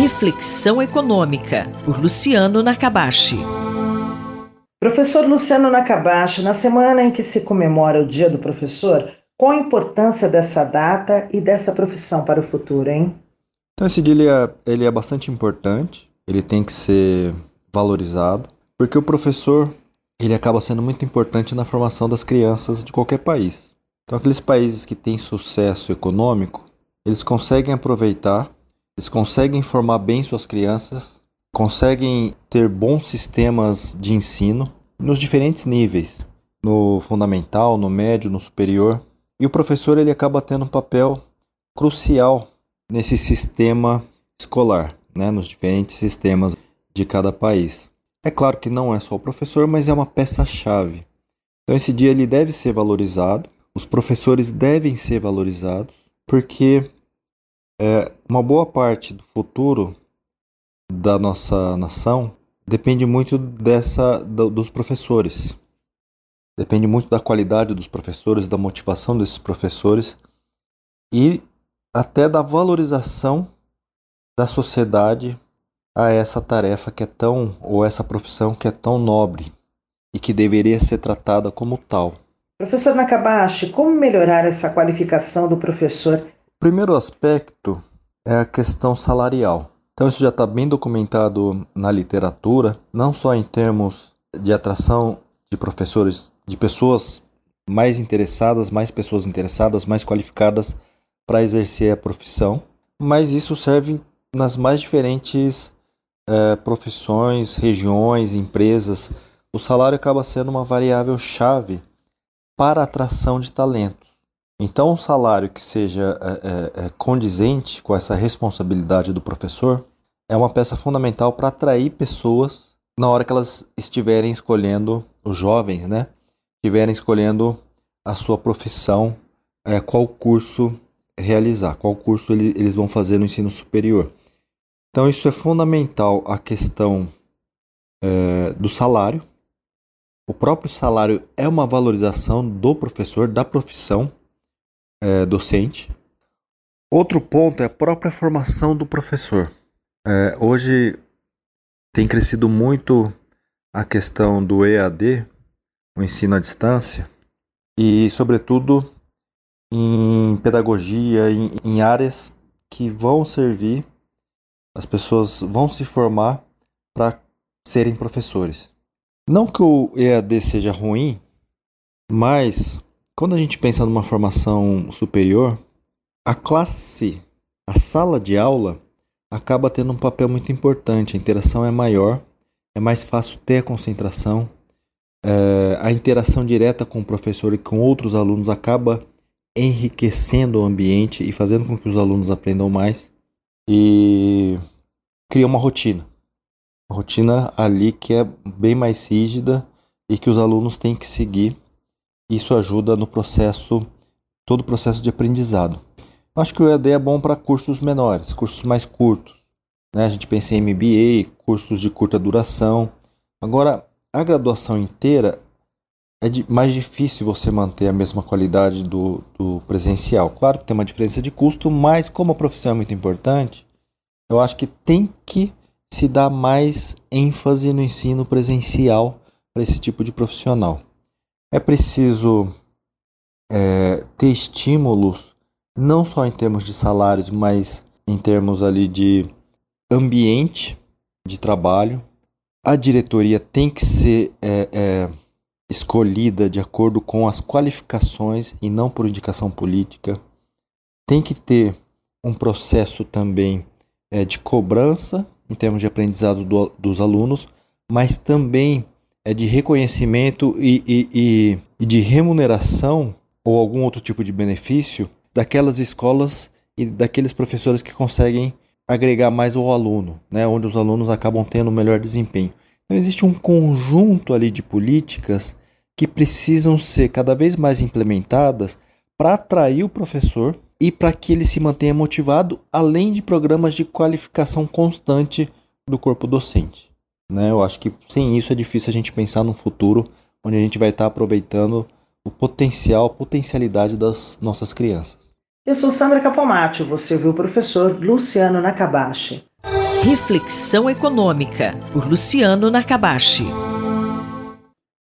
Reflexão Econômica, por Luciano Nakabashi. Professor Luciano Nakabashi, na semana em que se comemora o Dia do Professor, qual a importância dessa data e dessa profissão para o futuro, hein? Então esse dia ele é, ele é bastante importante, ele tem que ser valorizado, porque o professor ele acaba sendo muito importante na formação das crianças de qualquer país. Então aqueles países que têm sucesso econômico, eles conseguem aproveitar eles conseguem formar bem suas crianças, conseguem ter bons sistemas de ensino nos diferentes níveis, no fundamental, no médio, no superior. E o professor ele acaba tendo um papel crucial nesse sistema escolar, né, nos diferentes sistemas de cada país. É claro que não é só o professor, mas é uma peça-chave. Então esse dia ele deve ser valorizado, os professores devem ser valorizados, porque é, uma boa parte do futuro da nossa nação depende muito dessa do, dos professores. Depende muito da qualidade dos professores, da motivação desses professores e até da valorização da sociedade a essa tarefa que é tão ou essa profissão que é tão nobre e que deveria ser tratada como tal. Professor Nakabashi, como melhorar essa qualificação do professor primeiro aspecto é a questão salarial. Então, isso já está bem documentado na literatura, não só em termos de atração de professores, de pessoas mais interessadas, mais pessoas interessadas, mais qualificadas para exercer a profissão, mas isso serve nas mais diferentes é, profissões, regiões, empresas. O salário acaba sendo uma variável chave para a atração de talentos. Então, um salário que seja é, é, é, condizente com essa responsabilidade do professor é uma peça fundamental para atrair pessoas na hora que elas estiverem escolhendo, os jovens, né? Estiverem escolhendo a sua profissão, é, qual curso realizar, qual curso ele, eles vão fazer no ensino superior. Então, isso é fundamental a questão é, do salário. O próprio salário é uma valorização do professor, da profissão é, docente. Outro ponto é a própria formação do professor. É, hoje tem crescido muito a questão do EAD, o ensino à distância, e, sobretudo, em pedagogia, em, em áreas que vão servir, as pessoas vão se formar para serem professores. Não que o EAD seja ruim, mas quando a gente pensa numa formação superior, a classe, a sala de aula, acaba tendo um papel muito importante. A interação é maior, é mais fácil ter a concentração, é, a interação direta com o professor e com outros alunos acaba enriquecendo o ambiente e fazendo com que os alunos aprendam mais e cria uma rotina. Uma rotina ali que é bem mais rígida e que os alunos têm que seguir isso ajuda no processo, todo o processo de aprendizado. Acho que o EAD é bom para cursos menores, cursos mais curtos. Né? A gente pensa em MBA, cursos de curta duração. Agora, a graduação inteira é mais difícil você manter a mesma qualidade do, do presencial. Claro que tem uma diferença de custo, mas como a profissão é muito importante, eu acho que tem que se dar mais ênfase no ensino presencial para esse tipo de profissional. É preciso é, ter estímulos, não só em termos de salários, mas em termos ali de ambiente de trabalho. A diretoria tem que ser é, é, escolhida de acordo com as qualificações e não por indicação política. Tem que ter um processo também é, de cobrança em termos de aprendizado do, dos alunos, mas também é de reconhecimento e, e, e, e de remuneração ou algum outro tipo de benefício daquelas escolas e daqueles professores que conseguem agregar mais ao aluno, né, onde os alunos acabam tendo melhor desempenho. Então existe um conjunto ali de políticas que precisam ser cada vez mais implementadas para atrair o professor e para que ele se mantenha motivado, além de programas de qualificação constante do corpo docente. Né? Eu acho que sem isso é difícil a gente pensar num futuro onde a gente vai estar aproveitando o potencial, a potencialidade das nossas crianças. Eu sou Sandra Capomatti, você viu o professor Luciano Nakabashi. Reflexão Econômica, por Luciano Nakabashi.